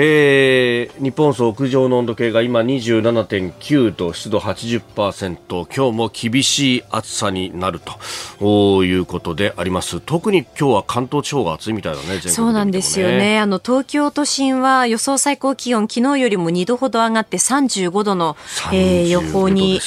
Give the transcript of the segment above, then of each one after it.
えー、日本総屋上の温度計が今27.9度湿度80%今日も厳しい暑さになると。いうことであります。特に今日は関東地方が暑いみたいだね、ね、そうなんですよね。あの東京都心は予想最高気温昨日よりも2度ほど上がって35度の、えー、予報に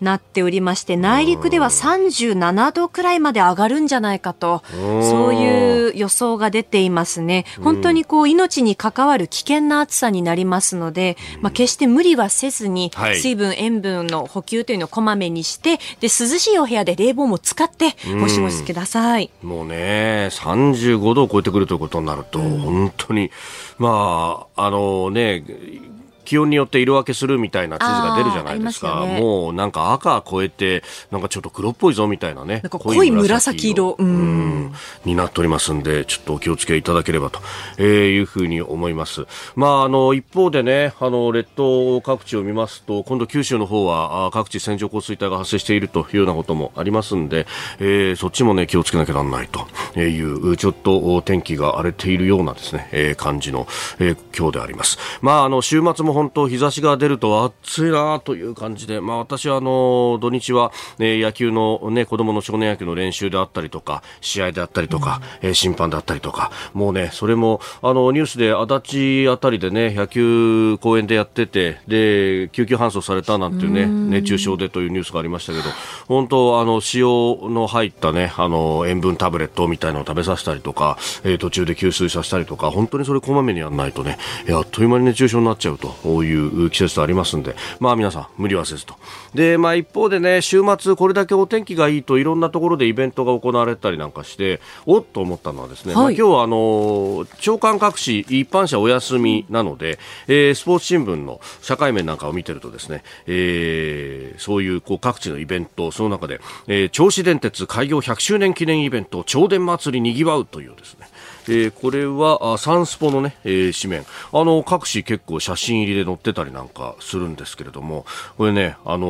なっておりまして内陸では37度くらいまで上がるんじゃないかと。そういう予想が出ていますね。本当にこう命に関わる危険険な暑さになりますので、まあ、決して無理はせずに、水分、塩分の補給というのをこまめにして、で、涼しいお部屋で冷房も使って、ごしごしください。もうね、35度を超えてくるということになると、本当に、まあ、あのね、気温によって色分けするみたいな地図が出るじゃないですか。すね、もうなんか赤超えて、なんかちょっと黒っぽいぞみたいなね。な濃い紫色。うん。になっておりますんで、ちょっとお気をつけいただければと、えー、いうふうに思います。まあ、あの、一方でね、あの、列島各地を見ますと、今度九州の方は各地線状降水帯が発生しているというようなこともありますんで、えー、そっちもね、気をつけなきゃなんないという、ちょっと天気が荒れているようなですね、えー、感じの、えー、今日であります。まあ、あの、週末も本当日差しが出ると暑いなという感じで、まあ、私はあの土日は、ね、野球の、ね、子供の少年野球の練習であったりとか試合であったりとか、うん、え審判であったりとかもうねそれもあのニュースで足立あたりでね野球公園でやっててで救急搬送されたなんていうね熱中症でというニュースがありましたけど本当あの塩の入ったねあの塩分タブレットみたいなのを食べさせたりとか、えー、途中で給水させたりとか本当にそれこまめにやらないとねあっという間に熱中症になっちゃうといういう季節とありますんで、まあ皆さん無理はせずと。で、まあ一方でね、週末これだけお天気がいいといろんなところでイベントが行われたりなんかして、おっと思ったのはですね、はい、まあ、今日はあの、長官各紙一般社お休みなので、えー、スポーツ新聞の社会面なんかを見てるとですね、えー、そういうこう各地のイベント、その中で、えー、銚子電鉄開業100周年記念イベント、銚電祭りにぎわうというですね、えー、これはサンスポのね、えー、紙面。あの各紙結構写真入りで載ってたりなんかするんですけれども。これねあの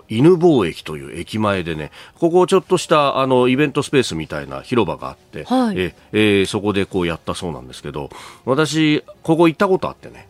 ー、犬坊駅という駅前でねここちょっとしたあのイベントスペースみたいな広場があって、はい、ええー、そこでこうやったそうなんですけど私ここ行ったことあってね。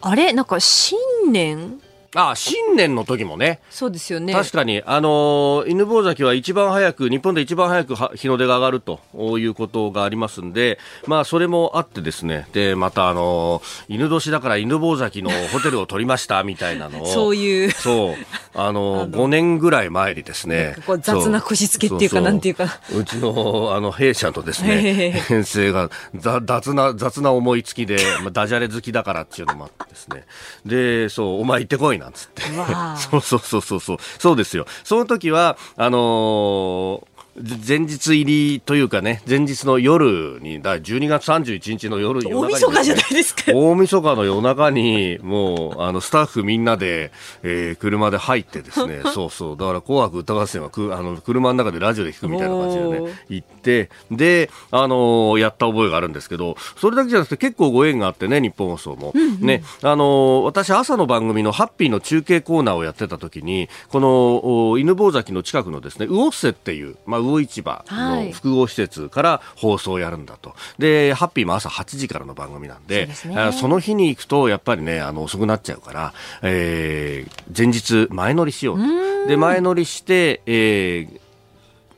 あれ？なんか新年？あ新年の時もね。そうですよね。確かに、あのー、犬坊崎は一番早く、日本で一番早く日の出が上がるということがありますんで、まあ、それもあってですね、で、また、あのー、犬年だから犬坊崎のホテルを取りました みたいなのを、そういう。そう。あのー、5年ぐらい前にですね、こう雑なこじつけっていうか、なんていうか。うちの、あの、弊社とですね、編成が雑な、雑な思いつきで、まあ、ダジャレ好きだからっていうのもあってですね、で、そう、お前行ってこいなんつって。そうそうそうそうそう。そうですよ。その時は、あのー前日入りというかね、前日の夜に、だ12月31日の夜、夜大晦日じゃないですか。大晦日の夜中に、もう、あの、スタッフみんなで、えー、車で入ってですね、そうそう、だから紅白歌合戦はく、あの、車の中でラジオで聞くみたいな感じでね、行って、で、あのー、やった覚えがあるんですけど、それだけじゃなくて結構ご縁があってね、日本放送も。うんうん、ね、あのー、私朝の番組のハッピーの中継コーナーをやってた時に、この、犬坊崎の近くのですね、魚瀬っていう、まあ、魚市場の複合施設から放送をやるんだと、でハッピーも朝8時からの番組なんでそ、ね、その日に行くとやっぱりねあの遅くなっちゃうから、えー、前日前乗りしようと。で前乗りして、えー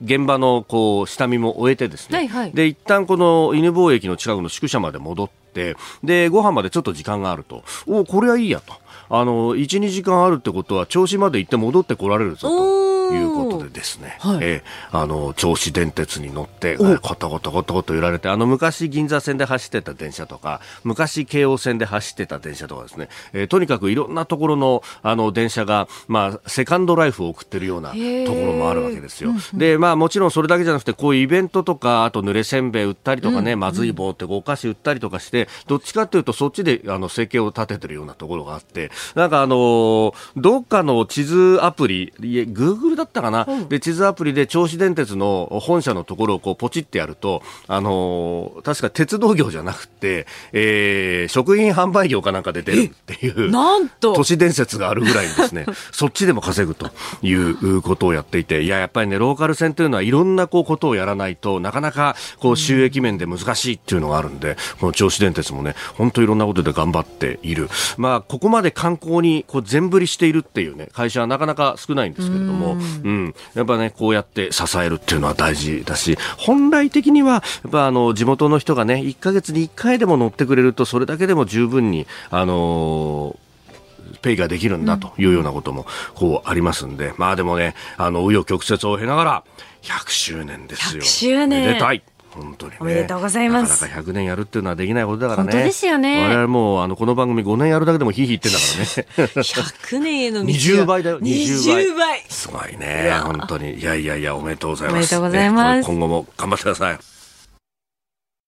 現場のこう下見も終えてですね、はいはい、で一旦この犬坊駅の近くの宿舎まで戻ってでご飯までちょっと時間があると。おこれはいいやとあの12時間あるってことは銚子まで行って戻ってこられるぞと。いうことでですね、はい、えー、あの、銚子電鉄に乗って、コトコトコトコト揺られて、あの、昔銀座線で走ってた電車とか、昔京王線で走ってた電車とかですね、えー、とにかくいろんなところの、あの、電車が、まあ、セカンドライフを送ってるようなところもあるわけですよ。で、まあ、もちろんそれだけじゃなくて、こういうイベントとか、あと濡れせんべい売ったりとかね、まずい棒ってお菓子売ったりとかして、どっちかというと、そっちで、あの、生計を立ててるようなところがあって、なんかあのー、どっかの地図アプリ、いえ、グーグルだったかな、うん、で、地図アプリで銚子電鉄の本社のところをこうポチってやると、あのー、確か鉄道業じゃなくて、えー、食品販売業かなんかで出るっていう、なんと。都市伝説があるぐらいですね、そっちでも稼ぐということをやっていて、いや、やっぱりね、ローカル線というのはいろんなこうことをやらないとなかなかこう収益面で難しいっていうのがあるんで、この銚子電鉄もね、本当いろんなことで頑張っている。まあ、ここまで観光にこう全振りしているっていうね、会社はなかなか少ないんですけれども、うん、やっぱね、こうやって支えるっていうのは大事だし、本来的には、やっぱあの、地元の人がね、1ヶ月に1回でも乗ってくれると、それだけでも十分に、あのーペイができるんだというようなこともこうありますんで、まあでもね、あの、紆余曲折を経ながら、100周年ですよ。100周年。めでたい。本当に、ね、おめでとうございます。なかなか100年やるっていうのはできないことだからね。本当ですよね。我々もう、あの、この番組5年やるだけでもひいひい言ってんだからね。100年への道20倍だよ、20倍。20倍。すごいね。本当に。いやいやいや、おめでとうございます。おめでとうございます。ね、今後も頑張ってください。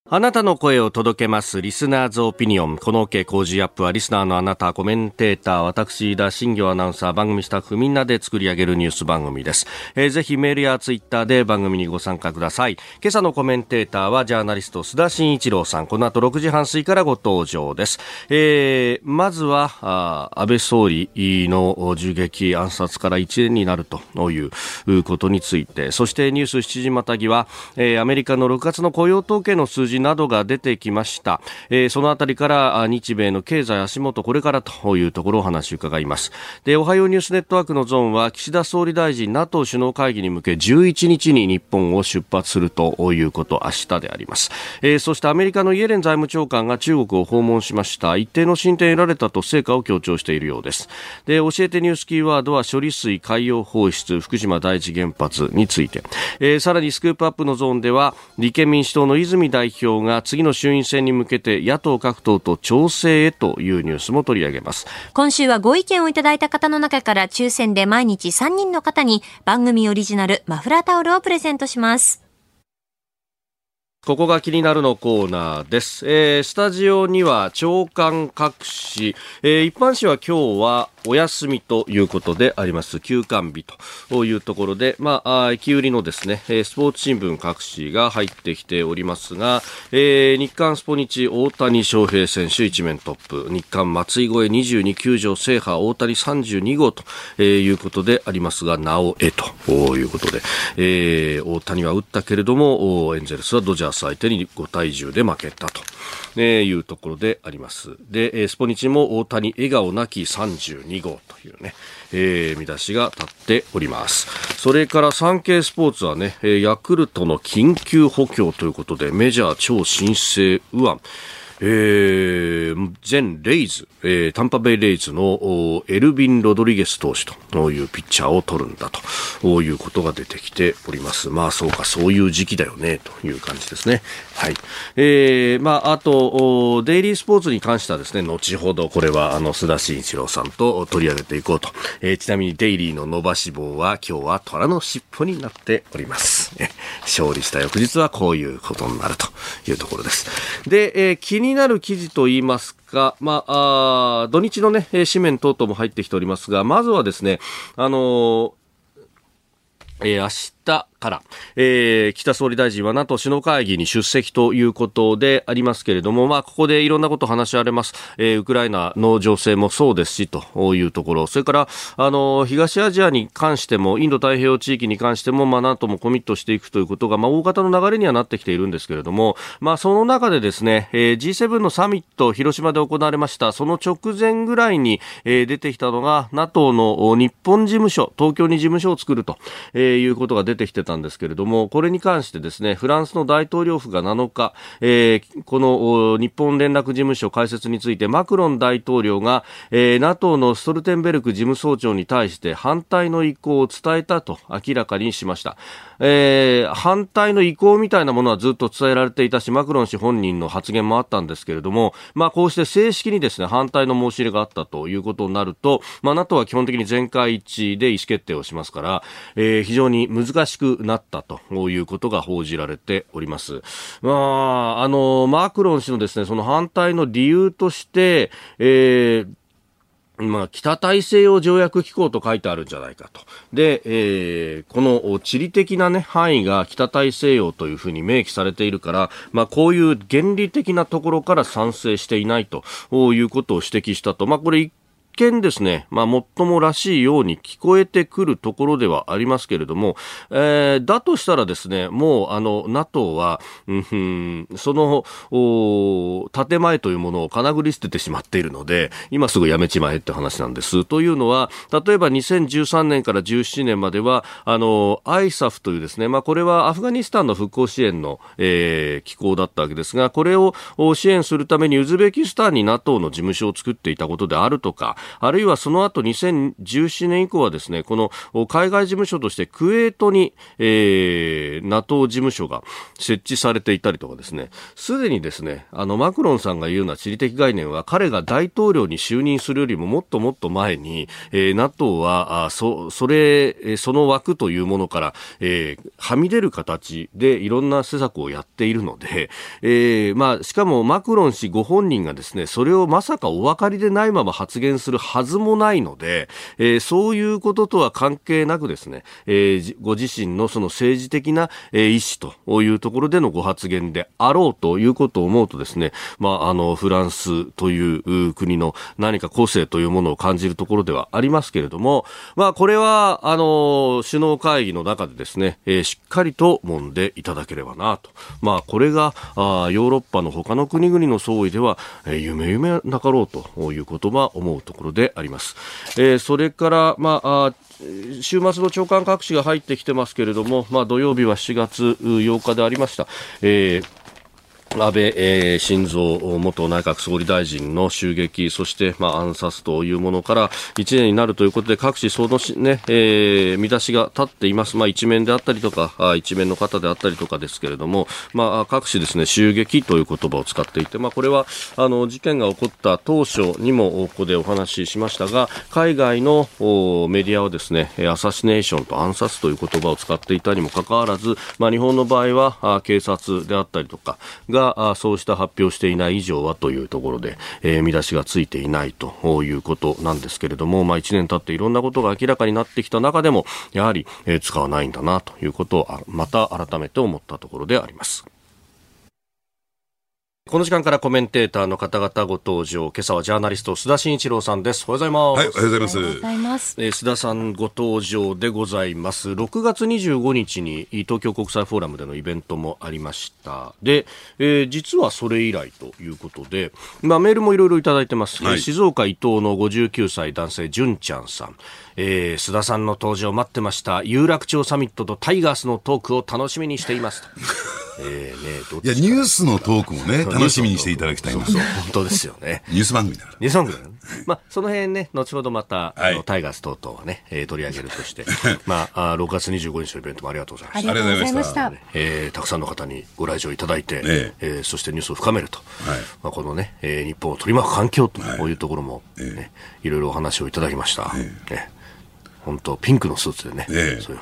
あなたの声を届けます。リスナーズオピニオン。この OK 工事アップは、リスナーのあなた、コメンテーター、私、田新業アナウンサー、番組スタッフみんなで作り上げるニュース番組です。えー、ぜひメールやツイッターで番組にご参加ください。今朝のコメンテーターは、ジャーナリスト、須田慎一郎さん。この後6時半過ぎからご登場です。えー、まずは、あ安倍総理の銃撃暗殺から1年になるということについて、そしてニュース7時またぎは、えー、アメリカの6月の雇用統計の数字などが出てきました、えー、そのあたりから日米の経済足元これからというところお話を伺います。でおはようニュースネットワークのゾーンは岸田総理大臣 NATO 首脳会議に向け11日に日本を出発するということ明日であります、えー、そしてアメリカのイエレン財務長官が中国を訪問しました。一定の進展得られたと成果を強調しているようです。で教えてニュースキーワードは処理水海洋放出福島第一原発について、えー、さらにスクープアップのゾーンでは立憲民主党の泉代表が次の衆院選に向けて野党各党と調整へというニュースも取り上げます。今週はご意見をいただいた方の中から抽選で毎日3人の方に番組オリジナルマフラータオルをプレゼントします。ここが気になるのコーナーです。えー、スタジオには長官各紙、えー、一般紙は今日はお休みということであります。休館日というところで、まあ、駅売りのですね、スポーツ新聞各紙が入ってきておりますが、えー、日刊スポニチ大谷翔平選手一面トップ、日刊松井越え22球場制覇大谷32号ということでありますが、なおえということで、えー、大谷は打ったけれども、エンゼルスはドジャース相手に5対10で負けたと。えいうところであります。で、スポニチも大谷笑顔なき32 2号というね、えー、見出しが立っております。それから産経スポーツはね、ヤクルトの緊急補強ということで、メジャー超新星右腕、えー、前レイズ、えー、タンパベイレイズのエルビン・ロドリゲス投手というピッチャーを取るんだということが出てきております。まあそうか、そういう時期だよね、という感じですね。はい。えー、まああと、デイリースポーツに関してはですね、後ほどこれはあの、須田慎一郎さんと取り上げていこうと。えー、ちなみにデイリーの伸ばし棒は今日は虎の尻尾になっております。勝利した翌日はこういうことになるというところです。で、えー、になる記事といいますか、まあ、あ土日のね、紙面等々も入ってきておりますが、まずはですね、あのーえー、明日から、えー、北総理大臣は NATO 首脳会議に出席ということでありますけれども、まあ、ここでいろんなことを話し合われます。えー、ウクライナの情勢もそうですし、というところ。それから、あの、東アジアに関しても、インド太平洋地域に関しても、まあ、NATO もコミットしていくということが、まあ、大方の流れにはなってきているんですけれども、まあ、その中でですね、えー、G7 のサミット、広島で行われました。その直前ぐらいに、えー、出てきたのが、NATO の日本事務所、東京に事務所を作ると、えー、いうことが出出てきてたんですけれども、これに関してですね、フランスの大統領府が7日、えー、この日本連絡事務所開設についてマクロン大統領が、えー、NATO のストルテンベルク事務総長に対して反対の意向を伝えたと明らかにしました。えー、反対の意向みたいなものはずっと伝えられていたし、マクロン氏本人の発言もあったんですけれども、まあ、こうして正式にですね、反対の申し入れがあったということになると、まあ、NATO は基本的に全会一致で意思決定をしますから、えー、非常に難しくなったということが報じられております。まあ、あの、マクロン氏のですね、その反対の理由として、えーまあ、北大西洋条約機構と書いてあるんじゃないかと。で、えー、この地理的なね、範囲が北大西洋というふうに明記されているから、まあ、こういう原理的なところから賛成していないということを指摘したと。まあ、これ一見ですね、まあ、もっともらしいように聞こえてくるところではありますけれども、えー、だとしたらですね、もう、あの、NATO は、うん、その、建前というものをかなぐり捨ててしまっているので、今すぐやめちまえって話なんです。というのは、例えば2013年から17年までは、あの、ISAF というですね、まあ、これはアフガニスタンの復興支援の、えー、機構だったわけですが、これを支援するためにウズベキスタンに NATO の事務所を作っていたことであるとか、あるいはその後2017年以降はですね、この海外事務所としてクウェートに、えー、NATO 事務所が設置されていたりとかですね、すでにですね、あのマクロンさんが言うような地理的概念は彼が大統領に就任するよりももっともっと前に、えー、NATO はあそそれその枠というものから、えー、はみ出る形でいろんな施策をやっているので、えーまあ、しかもマクロン氏ご本人がですねそれをまさかお分かりでないまま発言するはずもないので、えー、そういうこととは関係なくですね、えー、ご自身のその政治的な、えー、意思というところでのご発言であろうということを思うとですね、まあ、あの、フランスという国の何か個性というものを感じるところではありますけれども、まあ、これは、あの、首脳会議の中でですね、えー、しっかりと揉んでいただければなと。まあ、これが、あヨーロッパの他の国々の総意では、えー、夢夢なかろうということは思うところであります。えー、それから、まあ、週末の長官各紙が入ってきてますけれども、まあ、土曜日は7月8日でありました。えー安倍、えー、晋三元内閣総理大臣の襲撃、そして、まあ、暗殺というものから1年になるということで、各紙、そのね、えー、見出しが立っています。まあ、一面であったりとか、一面の方であったりとかですけれども、まあ、各紙ですね、襲撃という言葉を使っていて、まあ、これは、あの、事件が起こった当初にも、ここでお話ししましたが、海外のメディアはですね、アサシネーションと暗殺という言葉を使っていたにもかかわらず、まあ、日本の場合は、警察であったりとかが、がそうした発表していない以上はというところで、えー、見出しがついていないということなんですけれども、まあ、1年経っていろんなことが明らかになってきた中でもやはり、えー、使わないんだなということをまた改めて思ったところであります。この時間からコメンテーターの方々ご登場。今朝はジャーナリスト須田慎一郎さんです。おはようございます。はい、おはようございます。えー、須田さんご登場でございます。6月25日に東京国際フォーラムでのイベントもありました。で、えー、実はそれ以来ということで、まあメールもいろいろいただいてます。はい、静岡伊東の59歳男性純ちゃんさん。えー、須田さんの登場待ってました。有楽町サミットとタイガースのトークを楽しみにしていますと。えーね、いやニュースのトークもね楽しみにしていただきたいそうそう本当ですよね。ニュース番組だから。ニュース番組だから、まあ、その辺ね後ほどまた、はい、タイガース等々はね、えー、取り上げるとして。まああ6月25日のイベントもありがとうございました。ありがとうございました、えー、たくさんの方にご来場いただいて、ええ。ー、そしてニュースを深めると、はい。まあ、このね、えー、日本を取り巻く環境というところもね、はい、いろいろお話をいただきました、ええ。ね本当ピンクのスーツでね。ええ、そ。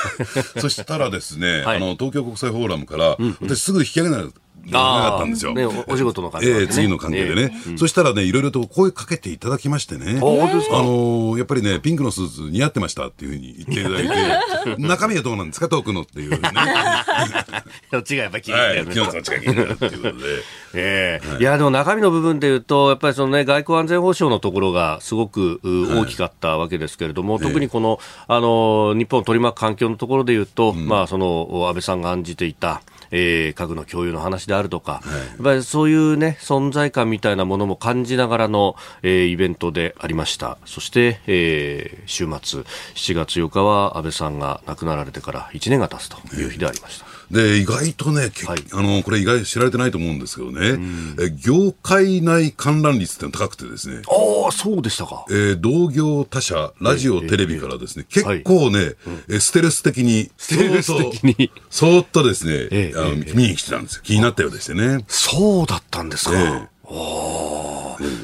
そしたらですね、はい、あの、東京国際フォーラムから、うんうん、私すぐ引き上げないなかったんですよ。ね、お仕事の関係で、ね、えー、次の関係でね、えーそしたらね、いろいろと声かけていただきましてね。あ、のー、やっぱりね、ピンクのスーツ似合ってましたっていうふうに言っていただいて、中身はどうなんですか、トークのっていうね。そっちがやっぱり気になる。よね。はい、そっちが気になるっていうことで。ええ。ーはい、いや、でも中身の部分で言うと、やっぱりそのね、外交安全保障のところがすごく大きかったわけですけれども、はい、特にこの、あの、日本を取り巻く環境のところで言うと、うん、まあ、その、安倍さんが案じていた、えー、家具の共有の話であるとか、はい、やっぱりそういうね、存在感みたいなものも感じながらの、えー、イベントでありました。そして、えー、週末、7月8日は安倍さんが亡くなられてから1年が経つという日でありました。で、意外とね、はい、あの、これ意外知られてないと思うんですけどね、うん、え業界内観覧率って高くてですね。ああ、そうでしたか。えー、同業他社、ラジオ、テレビからですね、結構ね、はい、ステルス的に、ステルス的に、そーっとですね、えー、あの、見に来てたんですよ。気になったようでしてね。そうだったんですか。えー、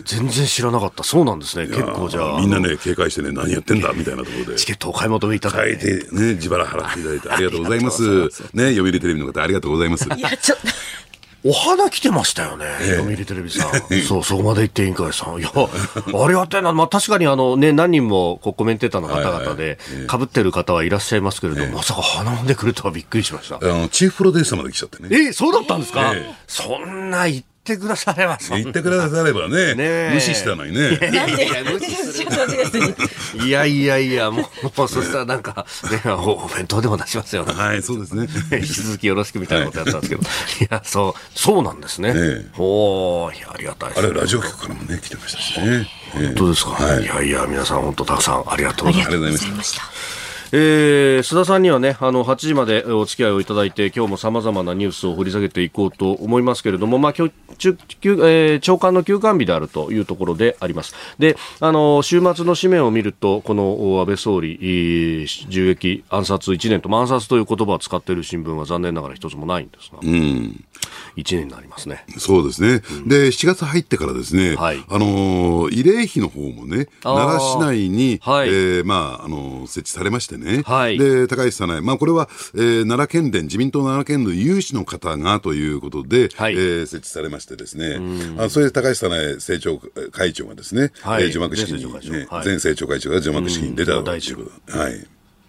全然知らなかった。そうなんですね。結構じゃあ。みんなね、警戒してね、何やってんだみたいなところで。チケットを買い求めいただいて。ね、自腹払っていただいてありがとうございます。ね、読売テレビの方ありがとうございます。いや、ちょっと。お花来てましたよね、え読売テレビさん。そう、そこまで言って委員会さん。いや、ありがたいな。まあ確かにあのね、何人もこうコメンテーターの方々で、かぶってる方はいらっしゃいますけれども、まさか花んでくるとはびっくりしました。あの、チーフプロデューサーまで来ちゃってね。えそうだったんですか、そんな言ってくだされば言ってくださればね無視したのにね。いや いやいやもうもうそしたらなんか、ね、お弁当でも出しますよ。はいそうですね。引き続きよろしくみたいなことやったんですけど、い、やそうそうなんですね、ねおいやありがたいあれラジオ局からもね来てましたしね。本当ですか、はい、いやいや皆さん本当たくさんありがとうございましたえー、須田さんにはね、あの、8時までお付き合いをいただいて、今日も様々なニュースを掘り下げていこうと思いますけれども、まあ、今日、えー、長官の休館日であるというところであります。で、あの、週末の紙面を見ると、この安倍総理、銃撃、暗殺1年と、暗殺という言葉を使っている新聞は残念ながら一つもないんですが。うん1年になりますね。そうですね。うん、で、7月入ってからですね、はい、あの慰霊碑の方もね、奈良市内に、はい、えー、まあ、あの設置されましてね、はい、で、高市早苗、まあ、これは、えー、奈良県連、自民党奈良県連有志の方がということで、はい、えー、設置されましてですね、あそれで高市早苗政調会長がですね、はい、えー、除幕式に、ね、前政調会長が除幕式に出たということ。はい。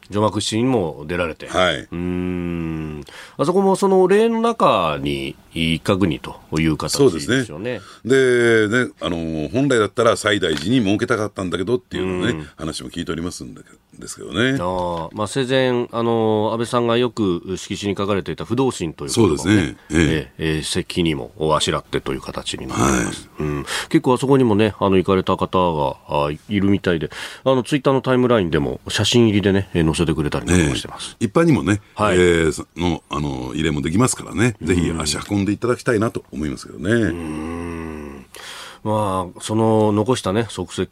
除幕式にも出られて、はい、うんあそこもその例の中に一角にという形ですよね。でね、あの本来だったら西大寺に設けたかったんだけどっていうのね、うん、話も聞いておりますんだけど。ですけどね。あまあ、生前、あの、安倍さんがよく色紙に書かれていた不動心というそうですね。えええにもあしらってという形になります。はい、うん。結構あそこにもね、あの、行かれた方があいるみたいで、あの、ツイッターのタイムラインでも写真入りでね、載せてくれたりもしてます。一般にもね、はい、えー、の、あの、入れもできますからね、ぜひ足運んでいただきたいなと思いますけどね。うん。まあ、その残したね、足跡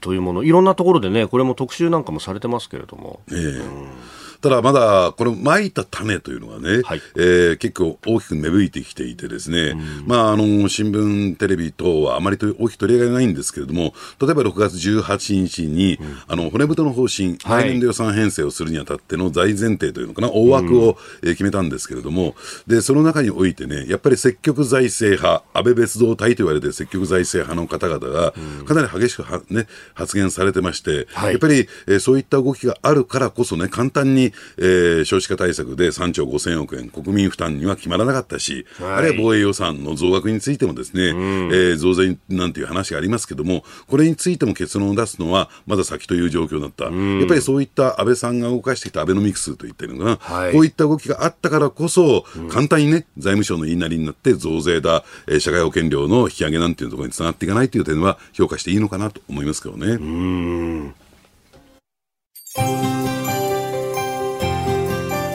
というもの、いろんなところでね、これも特集なんかもされてますけれども。ええ。うんただまだ、これ、まいた種というのがね、はい、えー、結構大きく芽吹いてきていてですね、まあ、あの、新聞、テレビ等はあまりと大きく取り上げないんですけれども、例えば6月18日に、うん、あの、骨太の方針、来年度予算編成をするにあたっての大前提というのかな、大枠を、えー、決めたんですけれども、で、その中においてね、やっぱり積極財政派、安倍別動隊と言われて積極財政派の方々が、かなり激しくは、ね、発言されてまして、はい、やっぱり、えー、そういった動きがあるからこそね、簡単にえー、少子化対策で3兆5000億円、国民負担には決まらなかったし、はい、あるいは防衛予算の増額についてもですね、うん、えー、増税なんていう話がありますけども、これについても結論を出すのはまだ先という状況だった。うん、やっぱりそういった安倍さんが動かしてきたアベノミクスといったのが、はい、こういった動きがあったからこそ、簡単にね、財務省の言いなりになって増税だ、えー、社会保険料の引き上げなんていうところにつながっていかないという点は評価していいのかなと思いますけどね。うん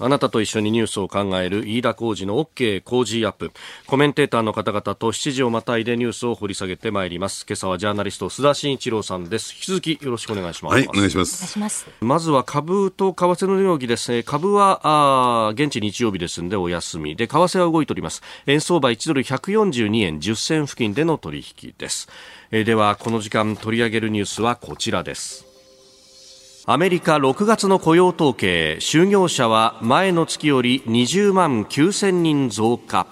あなたと一緒にニュースを考える飯田浩二の OK 工事アップ。コメンテーターの方々と7時をまたいでニュースを掘り下げてまいります。今朝はジャーナリスト須田慎一郎さんです。引き続きよろしくお願いします。はい、お願いします。ますまずは株と為替の値動きです。株は、あ現地日曜日ですんでお休み。で、為替は動いております。円相場1ドル142円10銭付近での取引です。えー、では、この時間取り上げるニュースはこちらです。アメリカ6月の雇用統計就業者は前の月より20万9000人増加。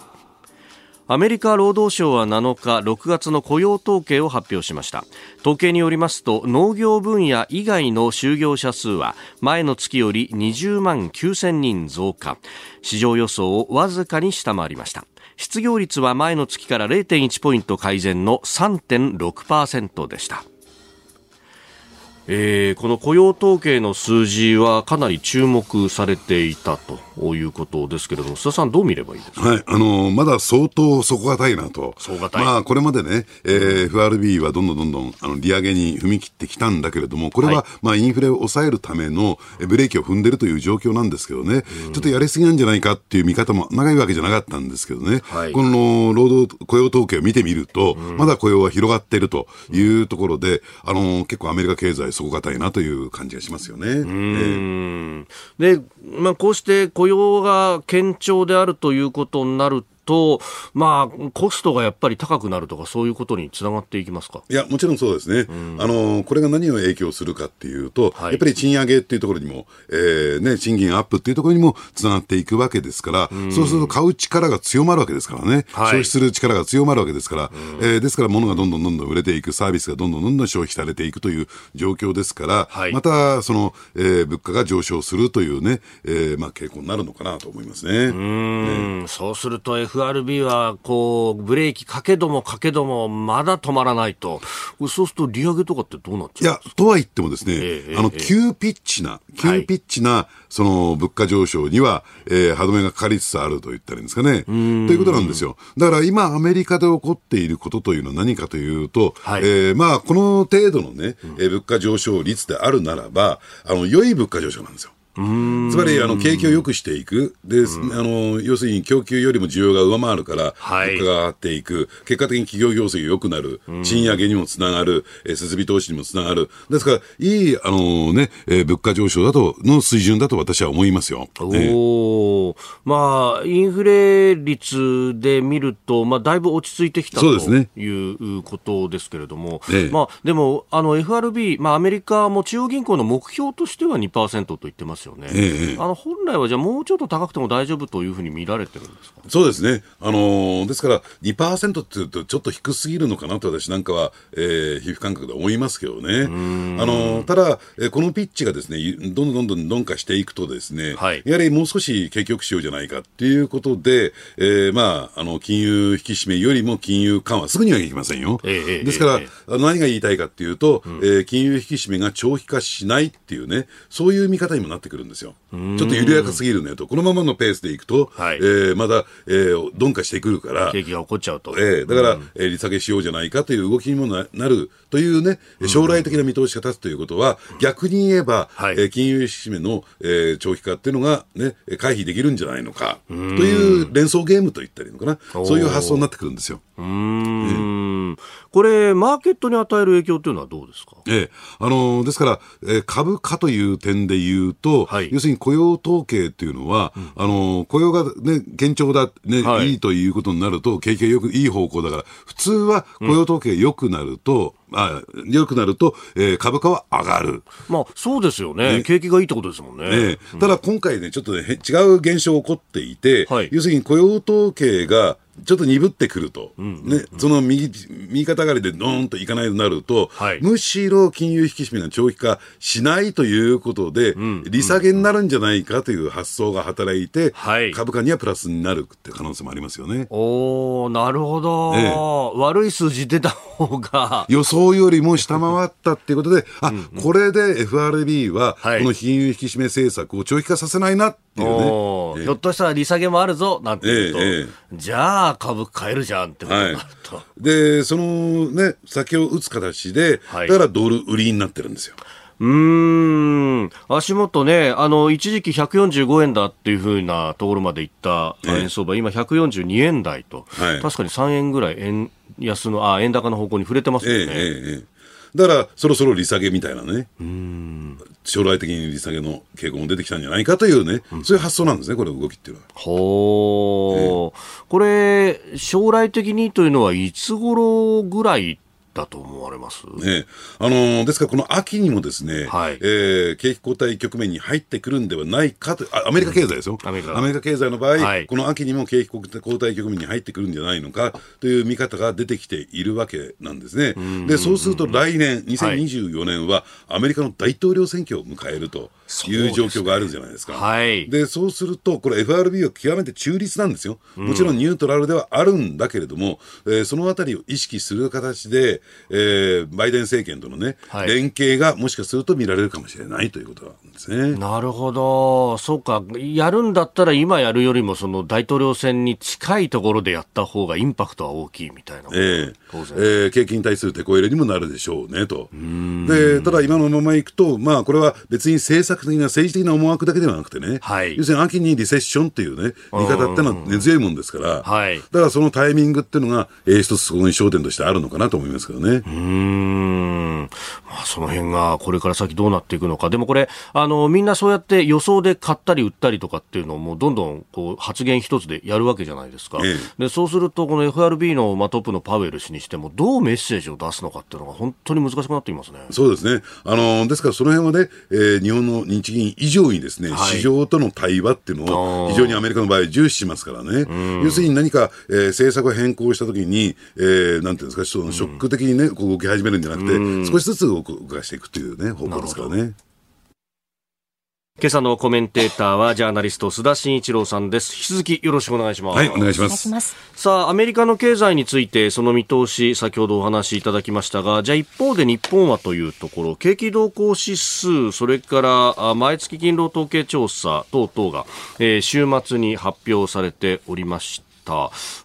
アメリカ労働省は7日6月の雇用統計を発表しました。統計によりますと農業分野以外の就業者数は前の月より20万9000人増加。市場予想をわずかに下回りました。失業率は前の月から0.1ポイント改善の3.6%でした。えー、この雇用統計の数字はかなり注目されていたということですけれども、須田さん、どう見ればいいですか、はい、あのまだ相当底堅いなと、まあ、これまでね、えー、FRB はどんどんどんどんあの利上げに踏み切ってきたんだけれども、これは、はい、まあ、インフレを抑えるためのブレーキを踏んでるという状況なんですけどね、うん、ちょっとやりすぎなんじゃないかっていう見方も長いわけじゃなかったんですけどね、はい、この労働雇用統計を見てみると、うん、まだ雇用は広がっているというところで、あの結構アメリカ経済、底堅いなという感じがしますよね。うんで、まあ、こうして雇用が堅調であるということになると、まあ、コストがやっぱり高くなるとか、そういうことにつながっていきますか？いや、もちろんそうですね、うん、あのこれが何を影響するかっていうと、はい、やっぱり賃上げっていうところにも、えーね、賃金アップっていうところにもつながっていくわけですから、うん、そうすると買う力が強まるわけですからね、はい、消費する力が強まるわけですから、うん、えー、ですから物がどんどんどんどん売れていく、サービスがどんどんどんどん消費されていくという状況ですから、はい、またその、えー、物価が上昇するというね、えーまあ、傾向になるのかなと思いますね。うん、ね。そうすると FRB はこう、ブレーキかけどもかけども、まだ止まらないと。そうすると利上げとかってどうなっちゃういや、とは言ってもですね、えー、あの、急ピッチな、急ピッチな、その、物価上昇には、えー、歯止めがかかりつつあると言ったらいいんですかね。ということなんですよ。だから今、アメリカで起こっていることというのは何かというと、はい、えー、まあ、この程度のね、え物価上昇率であるならば、あの、良い物価上昇なんですよ。つまりあの景気を良くしていく。で、あの要するに供給よりも需要が上回るから、物価が上がっていく、結果的に企業業績が良くなる、賃上げにもつながる、え設備投資にもつながる、ですから、いいあの、ねえ物価上昇だとの水準だと私は思いますよ。おまあ、インフレ率で見ると、まあ、だいぶ落ち着いてきたということですけれども、ええ、まあ、でもあの FRB、まあ、アメリカも中央銀行の目標としては2%と言ってますよね、ええ、あの本来はじゃあ、もうちょっと高くても大丈夫というふうに見られてるんですか？そうですね、あのー、ですから2%っていうと、ちょっと低すぎるのかなと私なんかは、えー、皮膚感覚で思いますけどね、あのー、ただ、えー、このピッチがですねどんどんどんどん鈍化していくと、ですね、はい、やはりもう少し景気よくしようじゃないかっていうことで、えーまあ、あの金融引き締めよりも金融緩和、すぐにはいきませんよ。えですから、え何が言いたいかっていうと、うん、えー、金融引き締めが長期化しないっていうね、そういう見方にもなってくる。くるんですよ。ちょっと緩やかすぎるねと、このままのペースでいくと、はい、えー、まだ、えー、鈍化してくるから、景気が起こっちゃうと。えー、だから、うん、えー、利下げしようじゃないかという動きにもななるというね、将来的な見通しが立つということは、うん、逆に言えば、はい、えー、金融引き締めの、えー、長期化っていうのが、ね、回避できるんじゃないのか、という連想ゲームといったらいいのかな、そういう発想になってくるんですよ。うん、これ、マーケットに与える影響というのはどうですか、ええ。あのですから、えー、株価という点で言うと、はい、要するに雇用統計っていうのは、うん、あの雇用が、ね、堅調だ、ね、はい、いいということになると、景気がよくいい方向だから、普通は雇用統計が良くなると、うんまあ、良くなると、えー、株価は上がる。まあ、そうですよね。ね。景気がいいってことですもんね。ねただ今回ね、ちょっとね、違う現象起こっていて、はい、要するに雇用統計が、ちょっと鈍ってくると、うんうん、ね、その右右肩上がりでどーんといかないとなると、はい、むしろ金融引き締めが長期化しないということで、うん、利下げになるんじゃないかという発想が働いて、はい、株価にはプラスになるって可能性もありますよね。おなるほど、ええ、悪い数字出た方が予想よりも下回ったっていうことで、あ、うんうん、これで FRB は、この金融引き締め政策を長期化させないなっていうね。ひょっとしたら利下げもあるぞなんて言うと、え、じゃあ株買えるじゃんってことになると。はい、で、そのね、先を打つ形で、はい、だからドル売りになってるんですよ。うん、足元ね、あの、一時期145円だっていうふうなところまでいった円相場、え今142円台と、はい、確かに3円ぐらい円安の、あ、円高の方向に触れてますよね。えええだから、そろそろ利下げみたいなね、将来的に利下げの傾向も出てきたんじゃないかというね、うん、そういう発想なんですね、これ、動きっていうのは。ほー、えこれ、将来的にというのは、いつ頃ぐらいだと思われます、ねあのー、ですから、この秋にもですね、はい、えー、景気後退局面に入ってくるんではないかと、アメリカ経済ですよ、うん、アメリカ。アメリカ経済の場合、はい、この秋にも景気後退局面に入ってくるんじゃないのかという見方が出てきているわけなんですね。でそうすると来年、2024年はアメリカの大統領選挙を迎えると。いう状況があるじゃないですか。そうはい、でそうすると、これ、FRB は極めて中立なんですよ、もちろんニュートラルではあるんだけれども、えー、そのあたりを意識する形で、えー、バイデン政権とのね、はい、連携がもしかすると見られるかもしれないということなんですね。なるほど、そうか、やるんだったら今やるよりも、その大統領選に近いところでやった方がインパクトは大きいみたいな、えーえー、景気に対する手こ入れにもなるでしょうねと。でただ、今のままいくと、まあ、これは別に政策的な、政治的な思惑だけではなくてね、はい、要するに秋にリセッションっていうね、見方ってのは根強いもんですから、はい、だからそのタイミングっていうのが、えー、一つそこに焦点としてあるのかなと思いますけどね。うん、まあ、その辺がこれから先どうなっていくのか、でもこれ、あのみんなそうやって予想で買ったり売ったりとかっていうのを、もうどんどんこう発言一つでやるわけじゃないですか。ええ、でそうすると、この FRB の、まあ、トップのパウエル氏にしても、どうメッセージを出すのかっていうのが、本当に難しくなっていますね。そうですね、あのですからその辺はね、えー、日本の日銀以上にですね、はい、市場との対話っていうのを、非常にアメリカの場合、重視しますからね、要するに何か、えー、政策を変更したときに、えー、なんていうんですか、そのショック的にね、こう動き始めるんじゃなくて、少しずつ動かしていくというね、方向ですからね。今朝のコメンテーターはジャーナリスト須田慎一郎さんです。引き続きよろしくお願いします。はい、お願いします。さあ、アメリカの経済についてその見通し、先ほどお話しいただきましたが、じゃあ一方で日本はというところ、景気動向指数、それから毎月勤労統計調査等々が、えー、週末に発表されておりまして、た。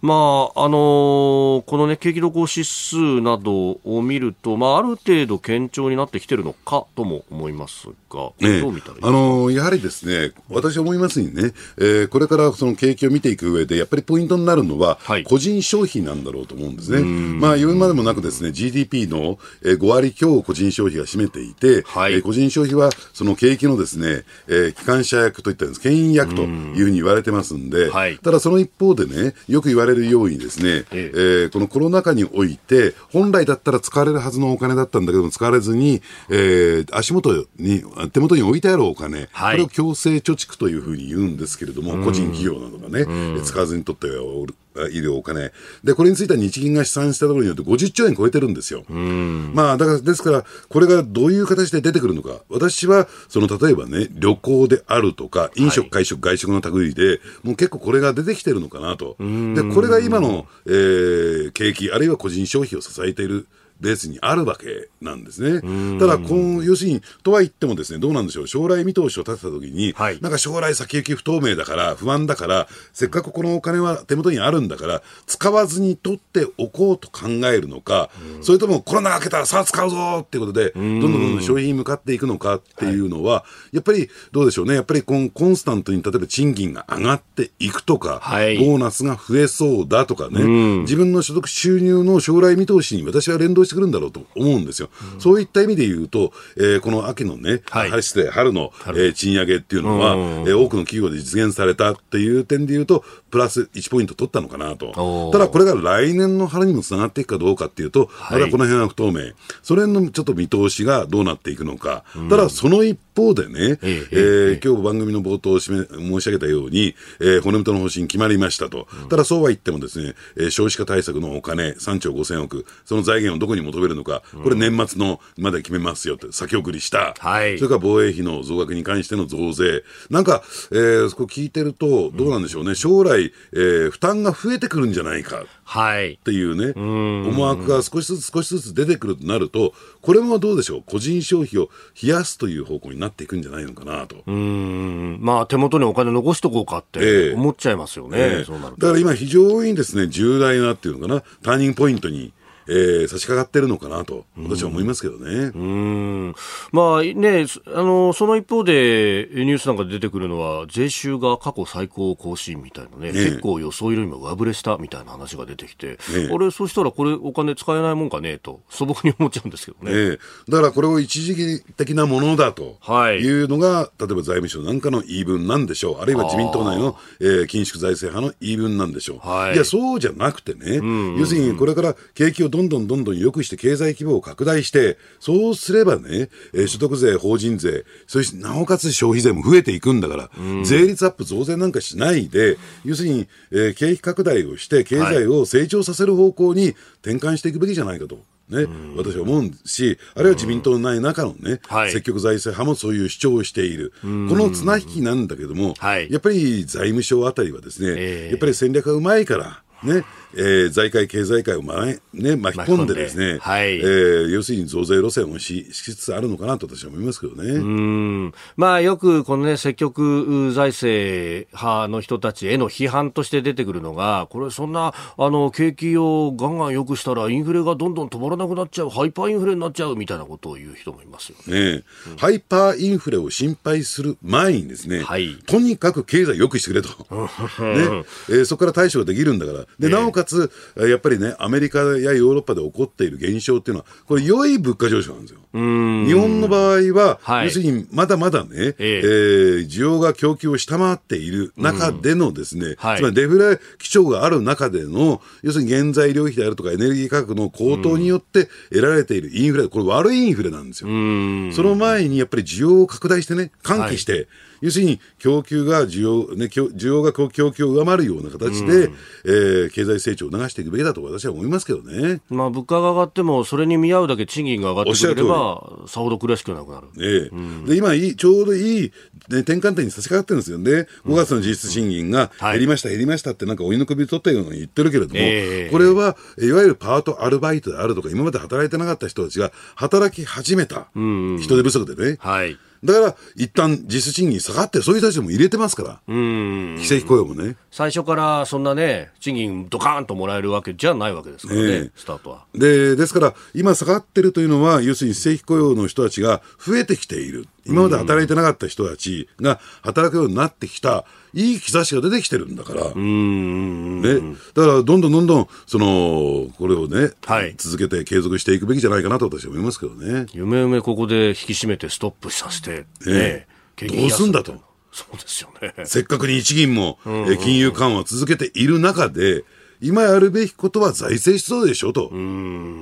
まあ、あのー、このね、景気動向指数などを見ると、まあ、ある程度堅調になってきてるのかとも思いますが、ね、どう見たらいいあのー、やはりですね、私思いますにね、えー、これからその景気を見ていく上で、やっぱりポイントになるのは、個人消費なんだろうと思うんですね。まあ、言うまでもなくですね、GDP の5割強を個人消費が占めていて、はい、えー、個人消費はその景気のですね、えー、機関車役といったんです、牽引役というふうに言われてますんで、はい、ただその一方でね、よく言われるようにですね、ええ。ー、このコロナ禍において、本来だったら使われるはずのお金だったんだけども、使われずに、えー、足元に、手元に置いてあるお金、はい、これを強制貯蓄というふうに言うんですけれども、個人企業などがね、使わずに取っておる。いるお金。で、これについては日銀が試算したところによって50兆円超えてるんですよ。まあ、だから、ですから、これがどういう形で出てくるのか。私は、その、例えばね、旅行であるとか、飲食、会食、外食の類で、もう結構これが出てきてるのかなと。で、これが今の、えー、景気、あるいは個人消費を支えている。ベースにあるわけなんですね。ただこの、要するに、とは言ってもですね、どうなんでしょう、将来見通しを立てたときに、はい、なんか将来先行き不透明だから、不安だから、せっかくこのお金は手元にあるんだから、使わずに取っておこうと考えるのか、それともコロナ明けたらさあ使うぞっていうことで、どん。どんどんどん消費に向かっていくのかっていうのは、はい、やっぱりどうでしょうね、やっぱりコンコンスタントに例えば賃金が上がっていくとか、はい、ボーナスが増えそうだとかね、自分の所得収入の将来見通しに私は連動してくるんだろうと思うんですよ。うん、そういった意味で言うと、えー、この秋のね、はい、失礼、春の、えー、賃上げっていうのは、えー、多くの企業で実現されたっていう点で言うと、プラス1ポイント取ったのかなと。ただこれが来年の春にもつながっていくかどうかっていうと、まだこの辺は不透明。それのちょっと見通しがどうなっていくのか。ただその一方でね、ええー、今日番組の冒頭申し上げたように、えー、骨太の方針決まりましたと。ただそうは言ってもですね、えー、少子化対策のお金3兆5000億、その財源をどこに求めるのか、これ年末のまで決めますよって先送りした。はい、それから防衛費の増額に関しての増税。なんか、えー、そこ聞いてると、どうなんでしょうね。将来、えー、負担が増えてくるんじゃないか。はい。っていうね、思惑が少しずつ少しずつ出てくるとなると、これもどうでしょう。個人消費を冷やすという方向になっていくんじゃないのかなと。うん。まあ、手元にお金残しとこうかって思っちゃいますよね。えー、そうなるだから今非常にですね、重大なっていうのかな、ターニングポイントにえー、差し掛かってるのかなと、私は思いますけどね。うん。まあね、あの、その一方で、ニュースなんか出てくるのは、税収が過去最高更新みたいなね、ね結構予想よりも上振れしたみたいな話が出てきて、ね、あれ、そしたらこれお金使えないもんかねと、素朴に思っちゃうんですけどね。ねだからこれを一時的なものだというのが、はい、例えば財務省なんかの言い分なんでしょう、あるいは自民党内の、えー、緊縮財政派の言い分なんでしょう。はい、いや、そうじゃなくてね、うんうんうん、要するにこれから景気をどんどんどんどん良くして経済規模を拡大して、そうすればね、えー、所得税、法人税、そしてなおかつ消費税も増えていくんだから、うん、税率アップ増税なんかしないで、要するに、えー、景気拡大をして、経済を成長させる方向に転換していくべきじゃないかと。ね、私は思うし、あるいは自民党のない中のね、積極財政派もそういう主張をしている、この綱引きなんだけども、やっぱり財務省あたりはですね、やっぱり戦略がうまいから、ね、えー、財界、経済界を、まね、巻き込んでですね、はい、えー、要するに増税路線をししつつあるのかなと私は思いますけどね。うんまあ、よくこのね、積極財政派の人たちへの批判として出てくるのが、これそんな、あの、景気をガンガン良くしたらインフレがどんどん止まらなくなっちゃう、ハイパーインフレになっちゃうみたいなことを言う人もいますよね。ねうん、ハイパーインフレを心配する前にですね、はい、とにかく経済良くしてくれと。ねえー、そこから対処ができるんだから。で、なおかつ、やっぱりね、アメリカやヨーロッパで起こっている現象っていうのは、これ、良い物価上昇なんですよ。日本の場合は、はい、要するにまだまだね、ええ。ー、需要が供給を下回っている中でのですね、うんはい、つまりデフレ基調がある中での、要するに原材料費であるとかエネルギー価格の高騰によって得られているインフレ、これ悪いインフレなんですよ。その前にやっぱり需要を拡大してね、喚起して、はい要するに供給が需要、ね、需要が供給を上回るような形で、うん、えー、経済成長を促していくべきだと私は思いますけどね。まあ、物価が上がっても、それに見合うだけ賃金が上がってくれれば、さほど苦しくなくなる。ええ。うん、で今いい、ちょうどいい、ね、転換点に差し掛かってるんですよね。5月の実質賃金が減りました、減りましたって、なんかお湯の首取ったように言ってるけれども、えー、これはいわゆるパート、アルバイトであるとか、今まで働いてなかった人たちが働き始めた、人手不足でね。はいだから、一旦実質賃金下がって、そういう人たちも入れてますから、うん非正規雇用もね。最初からそんなね、賃金ドカーンともらえるわけじゃないわけですからね、ねスタートは。で、ですから、今下がってるというのは、要するに非正規雇用の人たちが増えてきている。今まで働いてなかった人たちが働くようになってきた。いい兆しが出てきてるんだから、ね、だからどんどんどんどんそのこれをね、はい、続けて継続していくべきじゃないかなと私は思いますけどね。夢夢ここで引き締めてストップさせて、ね、どうすんだと。そうですよね。せっかくに日銀も、う金融緩和を続けている中で、今やるべきことは財政出動でしょと。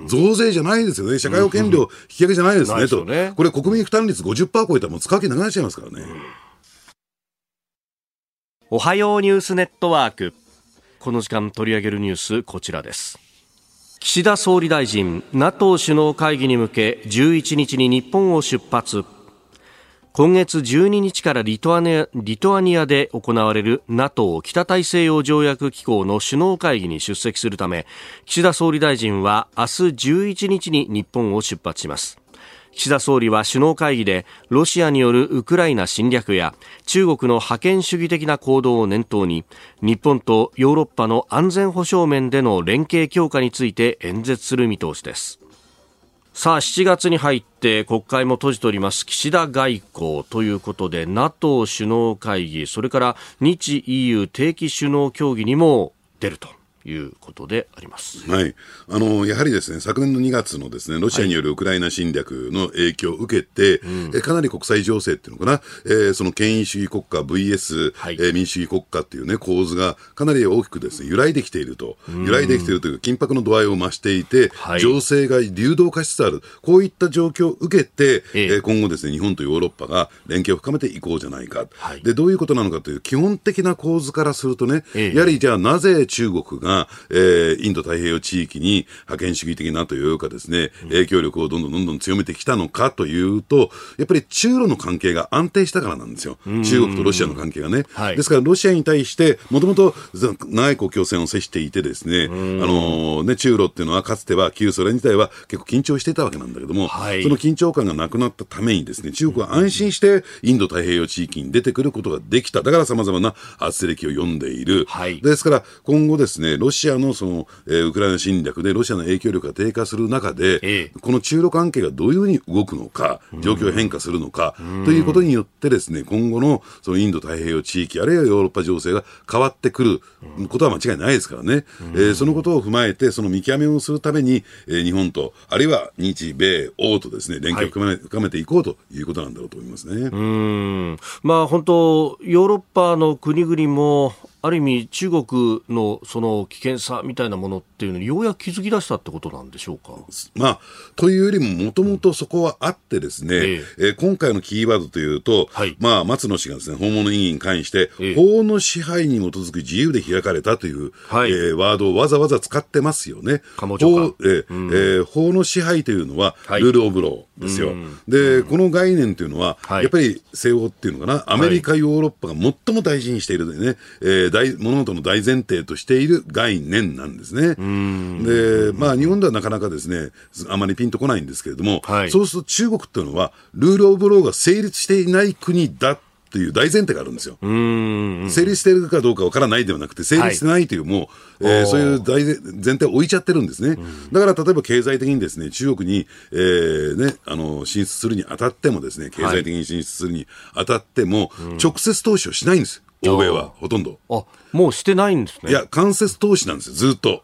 増税じゃないですよね。社会保険料引き上げじゃないですね、と。これ国民負担率50%超えたらもう使う気なくなっちゃいますからね。おはようニュースネットワーク。この時間取り上げるニュースこちらです。岸田総理大臣 NATO 首脳会議に向け11日に日本を出発。今月12日からリトアニアリトアニアで行われる NATO 北大西洋条約機構の首脳会議に出席するため岸田総理大臣は明日11日に日本を出発します。岸田総理は首脳会議でロシアによるウクライナ侵略や中国の覇権主義的な行動を念頭に日本とヨーロッパの安全保障面での連携強化について演説する見通しです。さあ7月に入って国会も閉じております岸田外交ということで NATO 首脳会議それから日 EU 定期首脳協議にも出ると。いうことであります、はい、あのやはりですね昨年の2月のですねロシアによるウクライナ侵略の影響を受けて、はい、えかなり国際情勢っていうのかな、えー、その権威主義国家 VS、はい、えー、民主主義国家っていうね構図がかなり大きくですね揺らいできていると。揺らいできているという緊迫の度合いを増していて、はい、情勢が流動化しつつある。こういった状況を受けて、えー、今後ですね日本とヨーロッパが連携を深めていこうじゃないか、はい、でどういうことなのかという基本的な構図からするとね、えー、やはりじゃあなぜ中国が、えー、インド太平洋地域に覇権主義的なというかですね、影響力をどんどんどんどん強めてきたのかというと、やっぱり中ロの関係が安定したからなんですよ。中国とロシアの関係がね。はい、ですからロシアに対して、もともと長い国境線を接していてですね、あのね、中ロっていうのはかつては旧ソ連自体は結構緊張していたわけなんだけども、はい、その緊張感がなくなったためにですね、中国は安心してインド太平洋地域に出てくることができた。だから様々な圧力を読んでいる。はい、ですから今後ですね、ロシアのその、えー、ウクライナ侵略でロシアの影響力が低下する中で、ええ、この中ロ関係がどういうふうに動くのか、状況変化するのか、ということによってですね、今後のそのインド太平洋地域、あるいはヨーロッパ情勢が変わってくることは間違いないですからね、えー、そのことを踏まえて、その見極めをするために、えー、日本と、あるいは日米欧とですね、連携を深めはい、深めていこうということなんだろうと思いますね。うん。まあ、本当、ヨーロッパの国々もある意味、中国のその危険さみたいなものっていうのにようやく気づき出したってことなんでしょうか？まあ、というよりも、もともとそこはあってですね、えー、えー、今回のキーワードというと、はい、まあ、松野氏がですね、訪問の委員に関して、えー、法の支配に基づく自由で開かれたという、はい、えー、ワードをわざわざ使ってますよね。法,、えーうん、えー、法の支配というのは、ルール・オブ・ローですよ。で、この概念というのは、やっぱり西欧っていうのかな、アメリカ、ヨーロッパが最も大事にしているね、えー大物事の大前提としている概念なんですね。で、まあ、日本ではなかなかですね、あまりピンとこないんですけれども、はい、そうすると中国っていうのは、ルール・オブ・ローが成立していない国だという大前提があるんですよ。成立しているかどうかわからないではなくて、成立してないという、もう、はい、えー、そういう大前提を置いちゃってるんですね。だから例えば経済的にですね、中国に、えー、ね、あの、進出するにあたってもですね、経済的に進出するにあたっても、直接投資をしないんです。欧米はほとんど。あもうしてないんですね。いや、間接投資なんですよ、ずっと。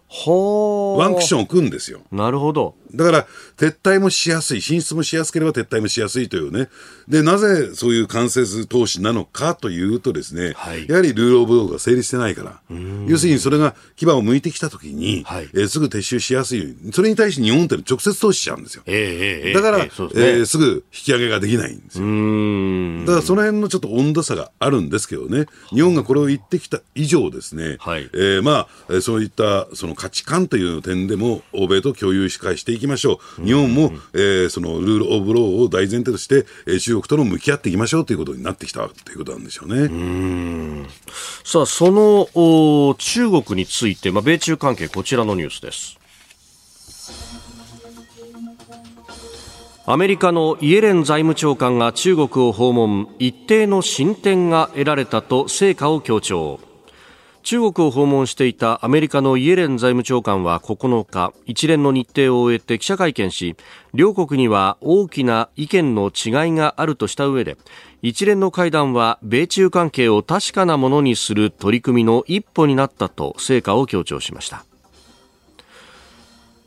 ワンクッション置くんですよ。なるほど。だから、撤退もしやすい、進出もしやすければ撤退もしやすいというね。で、なぜそういう間接投資なのかというとですね、はい、やはり rule of law が成立してないから。要するにそれが牙を剥いてきたときに、はい、えー、すぐ撤収しやすいように、それに対して日本って直接投資しちゃうんですよ。えー、えー、だから、えー、ね、えー、すぐ引き上げができないんですよ。だからその辺のちょっと温度差があるんですけどね、日本がこれを言ってきた以上ですね、はい、えー、まあ、そういったその価値観という点でも、欧米と共有し返していきましょう。日本も、えー、その rule of law を大前提として、えー、中国との向き合っていきましょうということになってきたということなんでしょうね。うさあ、そのお中国について、まあ、米中関係、こちらのニュースです。アメリカのイエレン財務長官が中国を訪問一定の進展が得られたと成果を強調中国を訪問していたアメリカのイエレン財務長官は9日一連の日程を終えて記者会見し両国には大きな意見の違いがあるとした上で一連の会談は米中関係を確かなものにする取り組みの一歩になったと成果を強調しました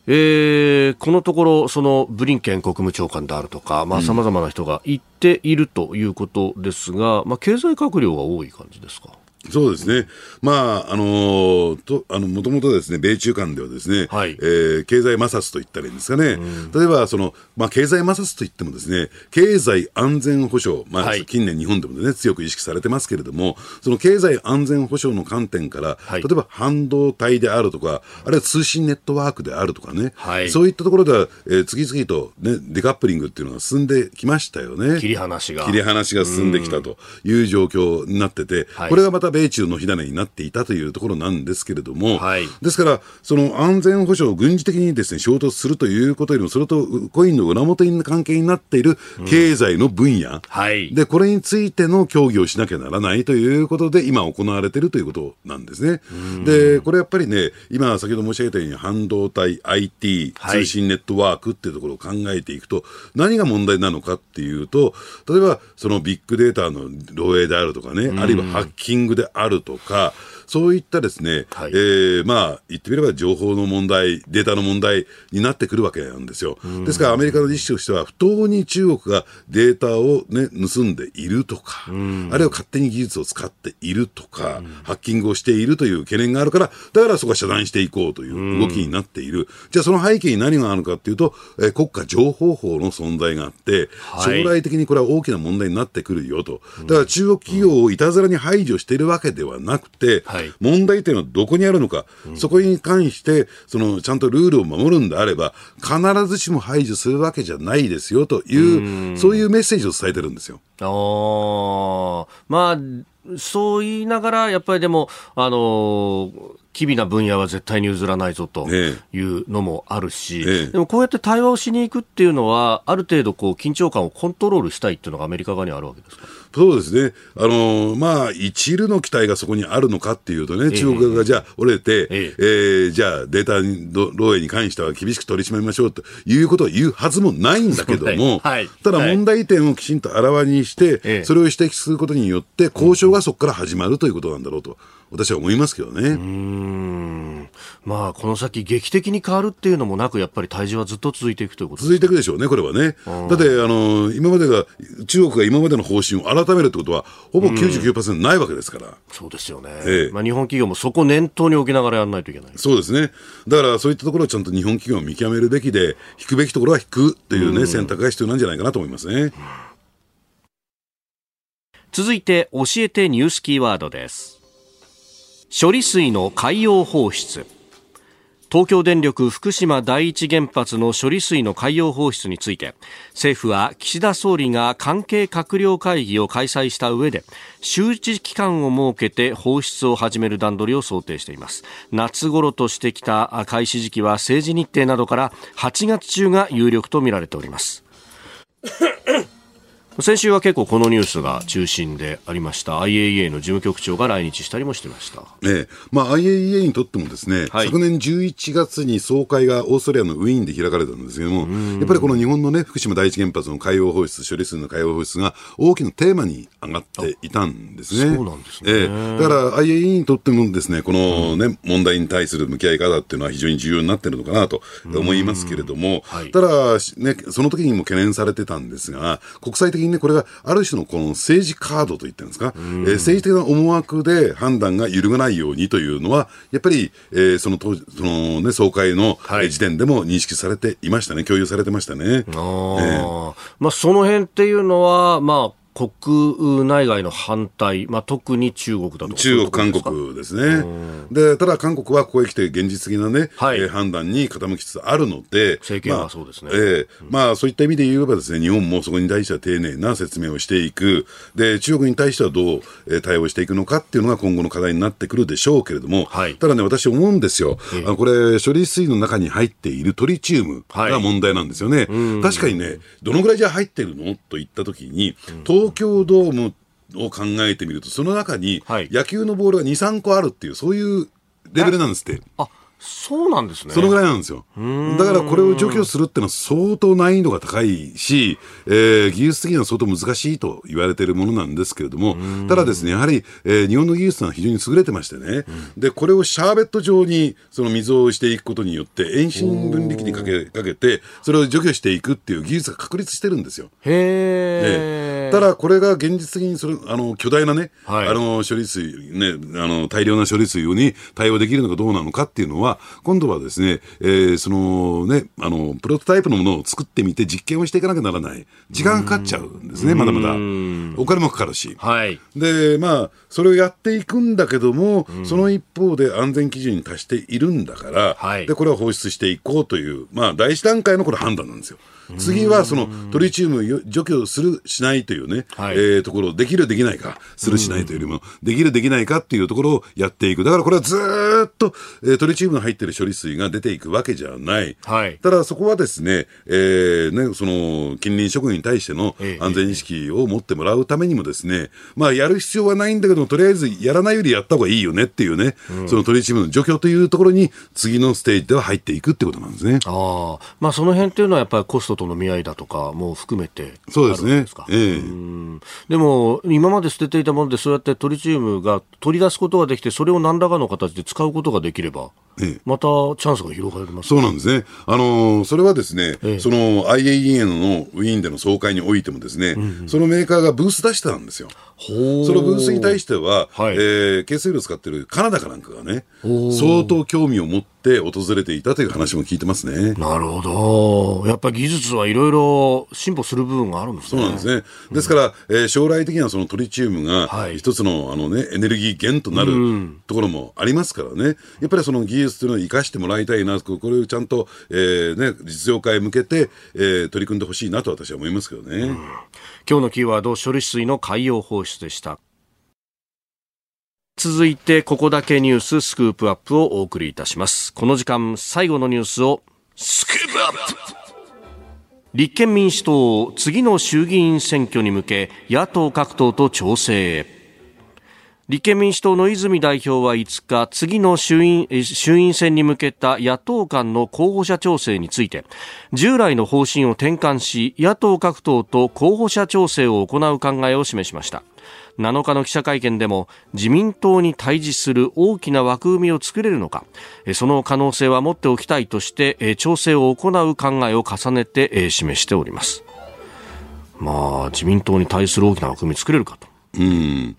えー、このところ、そのブリンケン国務長官であるとか、さまざ、まな人が言っているということですが、まあ、経済閣僚が多い感じですか？そうですね、まあ、あのとあのもともとですね、米中間ではですね、はい、えー、経済摩擦と言ったらいいんですかね、うん、例えばその、まあ、経済摩擦といってもですね、経済安全保障、まあ、はい、近年日本でもね、強く意識されてますけれども、その経済安全保障の観点から、はい、例えば半導体であるとか、あるいは通信ネットワークであるとかね、そういったところでは、えー、次々と、ね、デカップリングっていうのが進んできましたよね。切り離しが。切り離しが進んできたという状況になってて、これがまた米中の火種になっていたというところなんですけれども、はい、ですから、その安全保障、軍事的にです、ね、衝突するということよりも、それとコインの裏表に関係になっている経済の分野、うんはい、でこれについての協議をしなきゃならないということで、今行われているということなんですね。で、これやっぱりね、今、先ほど申し上げたように、半導体、IT、通信ネットワークっていうところを考えていくと、何が問題なのかっていうと、例えば、そのビッグデータの漏洩であるとかね、あるいはハッキングであるとか、そういったですね、はい、えー、まあ、言ってみれば情報の問題、データの問題になってくるわけなんですよ。ですから、アメリカの意思としては、不当に中国がデータをね、盗んでいるとか、あるいは勝手に技術を使っているとか、ハッキングをしているという懸念があるから、だからそこは遮断していこうという動きになっている。じゃあ、その背景に何があるかっていうと、えー、国家情報法の存在があって、将来的にこれは大きな問題になってくるよと。だから中国企業をいたずらに排除しているわけではなくて、はい、問題点はどこにあるのか、うん、そこに関してそのちゃんとルールを守るんであれば必ずしも排除するわけじゃないですよという、そういうメッセージを伝えてるんですよ。あまあそう言いながら、やっぱりでも、あの機微な分野は絶対に譲らないぞというのもあるし、ええ、でもこうやって対話をしに行くっていうのは、ある程度こう緊張感をコントロールしたいっていうのがアメリカ側にあるわけですか？そうですね、あのまあ、一縷の期待がそこにあるのかっていうとね、中国側がじゃあ折れて、ええ。ー、じゃあデータ漏洩に関しては厳しく取り締まりましょうということを言うはずもないんだけども、はい、ただ問題点をきちんとあらわにして、それを指摘することによって、交渉がそこから始まるということなんだろうと。私は思いますけどね。うんまあ、この先、劇的に変わるっていうのもなく、やっぱり退治はずっと続いていくということ続いていくでしょうね、これはね。だってあの、今までが、中国が今までの方針を改めるってことは、ほぼ99%ないわけですから。そうですよね、ええ、まあ、日本企業もそこを念頭に置きながらやらないといけないそうですね、だからそういったところをちゃんと日本企業を見極めるべきで、引くべきところは引くというね、選択が必要なんじゃないかなと思いますね。続いて、教えてニュースキーワードです。処理水の海洋放出。東京電力福島第一原発の処理水の海洋放出について政府は岸田総理が関係閣僚会議を開催した上で周知期間を設けて放出を始める段取りを想定しています。夏頃としてきた開始時期は政治日程などから8月中が有力とみられております。先週は結構このニュースが中心でありました。IAEA の事務局長が来日したりもしてました、ええ。まあ、IAEA にとってもですね、はい、昨年11月に総会がオーストラリアのウィーンで開かれたんですけども、やっぱりこの日本の、ね、福島第一原発の海洋放出、処理水の海洋放出が大きなテーマに上がっていたんですね。そうなんですね、ええ、だから IAEA にとってもですねこのね、うん、問題に対する向き合い方っていうのは非常に重要になっているのかなと思いますけれども、はい、ただ、ね、その時にも懸念されてたんですが、国際的にね、これがある種のこの政治カードといってるんですか、えー、政治的な思惑で判断が揺るがないようにというのは、やっぱり、えー、その当時その、ね、総会の時点でも認識されていましたね、共有されてましたね。あえー、まあ、その辺っていうのは、まあ、国内外の反対、まあ、特に中国だと。中国、韓国ですね、でただ韓国はここへ来て現実的なね、はい、えー、判断に傾きつつあるので、政権はそうですね、まあ、えーまあ、そういった意味で言えばです、ね、日本もそこに対しては丁寧な説明をしていく、で中国に対してはどう、えー、対応していくのかっていうのが今後の課題になってくるでしょうけれども、はい、ただね、私、思うんですよ、えー、これ、処理水の中に入っているトリチウムが問題なんですよね。はい、確かにね、どのぐらいじゃ入ってるの？といったときに、東京ドームを考えてみると、その中に野球のボールが2、3個あるっていう、そういうレベルなんですって。あそうなんですね。そのぐらいなんですよ。だからこれを除去するっていうのは相当難易度が高いし、えー、技術的には相当難しいと言われているものなんですけれども、ただですね、やはり、えー、日本の技術は非常に優れてましてね、で、これをシャーベット状にその水をしていくことによって、遠心分離機にかけかけて、それを除去していくっていう技術が確立してるんですよ。へー。ただ、これが現実的にそれあの巨大なね、はい、あの処理水、ね、あの大量な処理水に対応できるのかどうなのかっていうのは、は、今度はですね、えー、そのね、あの、プロトタイプのものを作ってみて実験をしていかなきゃならない。時間かかっちゃうんですね、まだまだ。お金もかかるし。はい。で、まあ、それをやっていくんだけども、その一方で安全基準に達しているんだから、はい、で、これは放出していこうという、まあ、第一段階のこれ判断なんですよ。次はそのトリチウムを除去する、しないというね、はい、えー、ところ、できる、できないか、する、しないというよりも、できる、できないかっていうところをやっていく。だからこれはずっと、えー、トリチウムの入ってる処理水が出ていくわけじゃない。はい、ただそこはですね、えー、ね、その、近隣職員に対しての安全意識を持ってもらうためにもですね、まあ、やる必要はないんだけどとりあえずやらないよりやった方がいいよねっていうね、うん、そのトリチウムの除去というところに、次のステージでは入っていくってことなんですね。ああ、まあ、その辺っていうのはやっぱりコストとの見合いだとかも含めてそうですね。ええ。でも、今まで捨てていたもので、そうやってトリチウムが取り出すことができて、それを何らかの形で使うことができれば、ええ、またチャンスが広がります、そうなんですね。あのー、それはですね、ええ、その IAEA のウィーンでの総会においてもですね、うんうん、そのメーカーがブース出してたんですよ。そのブースに対しては、はい、えー、軽水炉を使ってるカナダかなんかがね、相当興味を持って訪れていたという話も聞いてますね。なるほど。やっぱり技術はいろいろ進歩する部分があるんですね。そうなんですね。ですから、えー、将来的にはそのトリチウムが一つの、あのね、エネルギー源となるところもありますからね。やっぱりその技術というのを生かしてもらいたいな、これをちゃんと、えー、ね、実用化へ向けて、えー、取り組んでほしいなと私は思いますけどね。今日のキーワード、処理水の海洋放出でした。続いて、ここだけニューススクープアップをお送りいたします。この時間、最後のニュースをスクープアップ立憲民主党次の衆議院選挙に向け野党各党と調整へ立憲民主党の泉代表は5日次の衆院衆院選に向けた野党間の候補者調整について従来の方針を転換し野党各党と候補者調整を行う考えを示しました。7日の記者会見でも自民党に対峙する大きな枠組みを作れるのかその可能性は持っておきたいとして調整を行う考えを重ねて示しております。まあ自民党に対する大きな枠組み作れるかと。うん、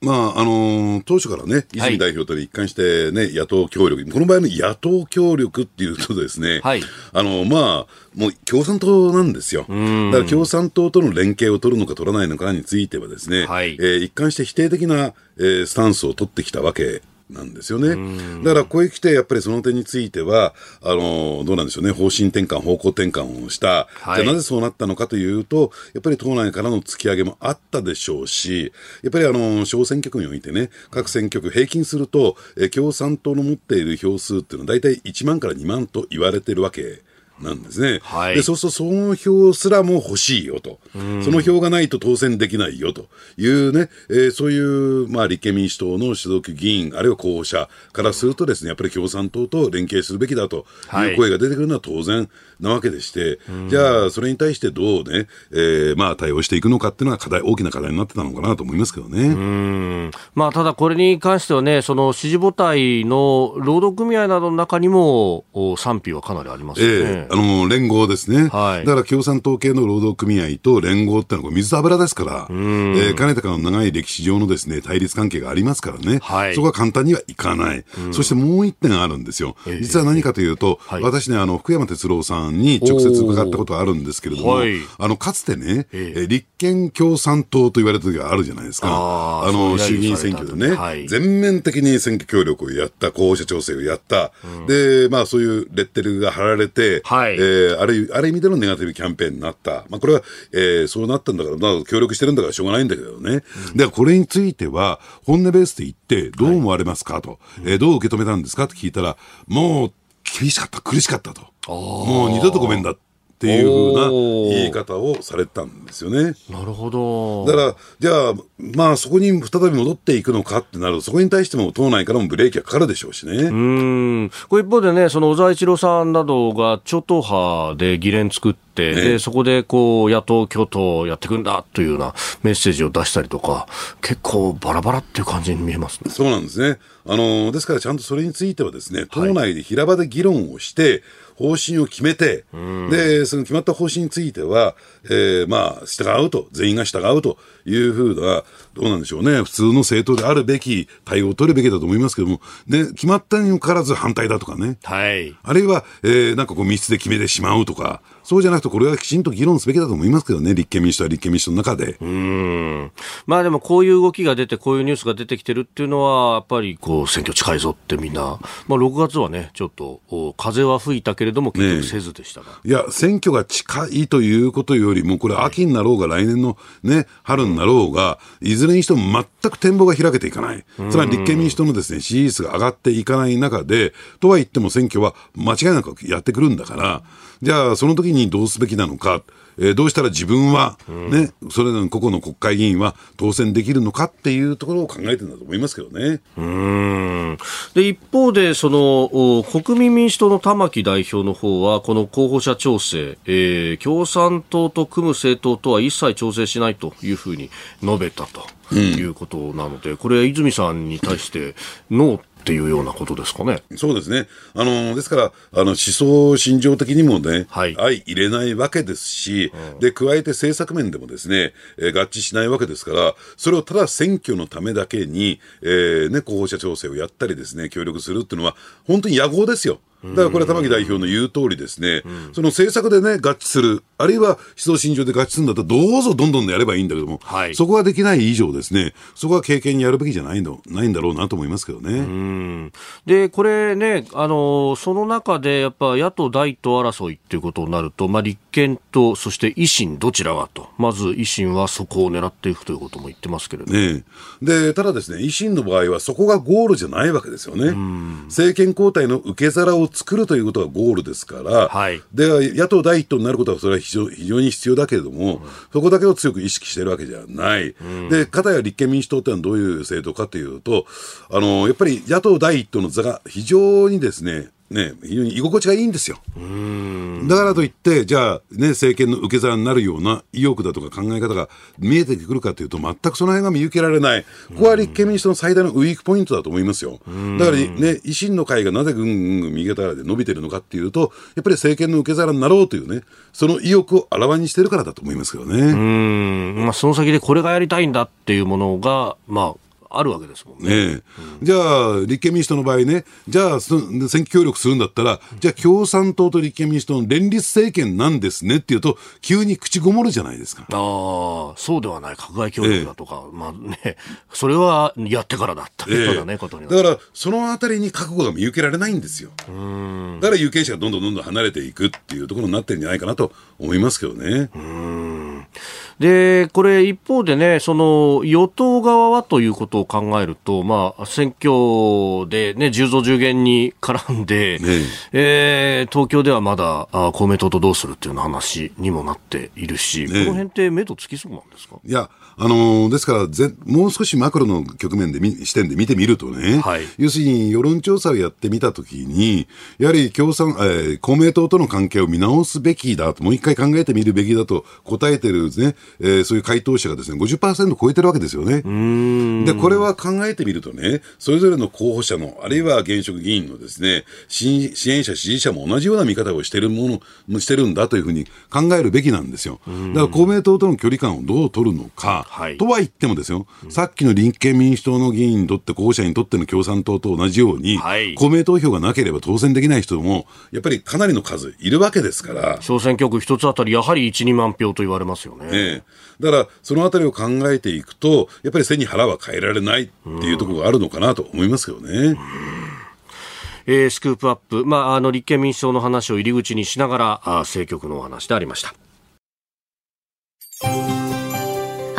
まああのー、当初からね、泉代表と一貫してね、はい、野党協力、この場合の野党協力っていうとですね、はい、あのまあ、もう共産党なんですよ。だから共産党との連携を取るのか取らないのかについてはですね、はい、えー、一貫して否定的な、えー、スタンスを取ってきたわけなんですよね。だから、ここへ来て、やっぱりその点については、あの、どうなんでしょうね、方針転換、方向転換をした。はい、じゃあなぜそうなったのかというと、やっぱり党内からの突き上げもあったでしょうし、やっぱりあの、小選挙区においてね、各選挙区平均すると、え共産党の持っている票数っていうのは大体1万から2万と言われてるわけなんですね。はい、でそうすると、その票すらも欲しいよと、その票がないと当選できないよと。いうね、えー、そういう、まあ、立憲民主党の所属議員、あるいは候補者からするとですね、やっぱり共産党と連携するべきだという声が出てくるのは当然なわけでして、はい、じゃあ、それに対してどうね、えー、まあ、対応していくのかっていうのが課題、大きな課題になってたのかなと思いますけどね。うん。まあ、ただ、これに関してはね、その支持母体の労働組合などの中にも賛否はかなりありますよね。えー、あの連合ですね、はい、だから共産党系の労働組合と連合ってのは水と油ですから、えー、かねてからの長い歴史上のですね対立関係がありますからね、はい、そこは簡単にはいかない、そしてもう一点あるんですよ、実は何かというと、えー、私ね、あの福山哲郎さんに直接伺ったことあるんですけれども、あのかつてね、えー、立憲共産党と言われた時があるじゃないですか、あの衆議院選挙でね、はい、全面的に選挙協力をやった、候補者調整をやった、うん、でまあ、そういうレッテルが貼られて、はい。えー、あるある意味でのネガティブキャンペーンになった、まあ、これは、えー、そうなったんだから、まあ、協力してるんだからしょうがないんだけどね、うん、でこれについては、本音ベースで言って、どう思われますかと、はい、えー、どう受け止めたんですかって聞いたら、もう厳しかった、苦しかったと、もう二度とごめんだ。っていうふうな言い方をされたんですよね。なるほど。だから、じゃあ、まあそこに再び戻っていくのかってなると、そこに対しても党内からもブレーキがかかるでしょうしね。うん。これ一方でね、その小沢一郎さんなどが超党派で議連作って、ね、で、そこでこう、野党共闘やっていくんだというようなメッセージを出したりとか、結構バラバラっていう感じに見えますね。そうなんですね。あの、ですからちゃんとそれについてはですね、党内で平場で議論をして、はい方針を決めて、で、その決まった方針については、えー、まあ、従うと、全員が従うというふうな、どうなんでしょうね、普通の政党であるべき対応を取るべきだと思いますけども、で、決まったにもかかわらず反対だとかね。はい。あるいは、えー、なんかこう密室で決めてしまうとか、そうじゃなくて、これはきちんと議論すべきだと思いますけどね、立憲民主党は立憲民主党の中で。うん。まあでも、こういう動きが出て、こういうニュースが出てきてるっていうのは、やっぱりこう、選挙近いぞってみんな、まあ6月はね、ちょっと、風は吹いたけれども、結局せずでしたが、ね、いや、選挙が近いということよりも、これ、秋になろうが、来年のね、春になろうが、いずれにしても全く展望が開けていかない。つまり立憲民主党のですね、支持率が上がっていかない中で、とは言っても選挙は間違いなくやってくるんだから、じゃあ、その時にどうすべきなのか。えー、どうしたら自分はね、うん、それぞれの個々の国会議員は当選できるのかっていうところを考えてるんだと思いますけどね。うんで一方でその国民民主党の玉木代表の方はこの候補者調整、えー、共産党と組む政党とは一切調整しないというふうに述べたと。いうことなので、これ、泉さんに対してノーっていうようなことですかね。そうですね。あの、ですから、あの、思想心情的にもね、はい、相入れないわけですし、うん、で、加えて政策面でもですね、えー、合致しないわけですから、それをただ選挙のためだけに、えー、ね、候補者調整をやったりですね、協力するっていうのは、本当に野合ですよ。だからこれは玉木代表の言う通りですね、その政策でね、合致する、あるいは思想信条で合致するんだったら、どうぞどんどんでやればいいんだけども、はい、そこができない以上ですね、そこは経験にやるべきじゃないのないんだろうなと思いますけどね。で、これね、あの、その中でやっぱ野党第一党争いっていうことになると、まあ、立憲と、そして維新どちらがと、まず維新はそこを狙っていくということも言ってますけれどね。で、ただですね、維新の場合はそこがゴールじゃないわけですよね。政権交代の受け皿を作るということがゴールですから、はい、で野党第一党になることはそれは非常非常に必要だけれども、うん、そこだけを強く意識しているわけじゃない、うん、で片や立憲民主党ってのはどういう政党かというとあのやっぱり野党第一党の座が非常にですねね、非常に居心地がいいんですよ。だからといって、じゃあ、ね、政権の受け皿になるような意欲だとか考え方が見えてくるかというと、全くその辺が見受けられない、ここは立憲民主党の最大のウィークポイントだと思いますよ。だからね、維新の会がなぜぐんぐん右肩で伸びてるのかっていうと、やっぱり政権の受け皿になろうというね、その意欲をあらわにしてるからだと思いますけどね。うんまあ、その先でこれがやりたいんだっていうものが、まあ、あるわけですもんね。ねうん、じゃあ、立憲民主党の場合ね、じゃあ、選挙協力するんだったら、じゃあ、共産党と立憲民主党の連立政権なんですねっていうと、急に口ごもるじゃないですか。ああ、そうではない、閣外協力だとか、えまあね、それはやってからだというようことにだから、そのあたりに覚悟が見受けられないんですよ。だから有権者がどんどんどんどん離れていくっていうところになってるんじゃないかなと思いますけどね。うんで、これ一方でね、その与党側はということを考えると、まあ、選挙でね、10増10減に絡んで、ねえ。ー、東京ではまだあ公明党とどうするっていう話にもなっているし、ね、この辺って目とつきそうなんですか？いや、あのー、ですからぜ、もう少しマクロの局面で視点で見てみるとね、はい、要するに世論調査をやってみたときに、やはり共産、えー、公明党との関係を見直すべきだと、もう一回考えてみるべきだと答えてるね、えー、そういう回答者がですね、50%超えてるわけですよね。で、これは考えてみるとね、それぞれの候補者の、あるいは現職議員のですね、支援者、支持者も同じような見方をしてるもの、してるんだというふうに考えるべきなんですよ。だから公明党との距離感をどう取るのか、はい、とは言ってもですよ、さっきの立憲民主党の議員にとって、候補者にとっての共産党と同じように、はい、公明投票がなければ当選できない人も、やっぱりかなりの数いるわけですから。小選挙区一つあたり、やはり1、2万票と言われますよね。ねだから、そのあたりを考えていくと、やっぱり背に腹は変えられないっていうところがあるのかなと思いますけどね。えー、スクープアップ、まあ、あの立憲民主党の話を入り口にしながらあ政局のお話でありました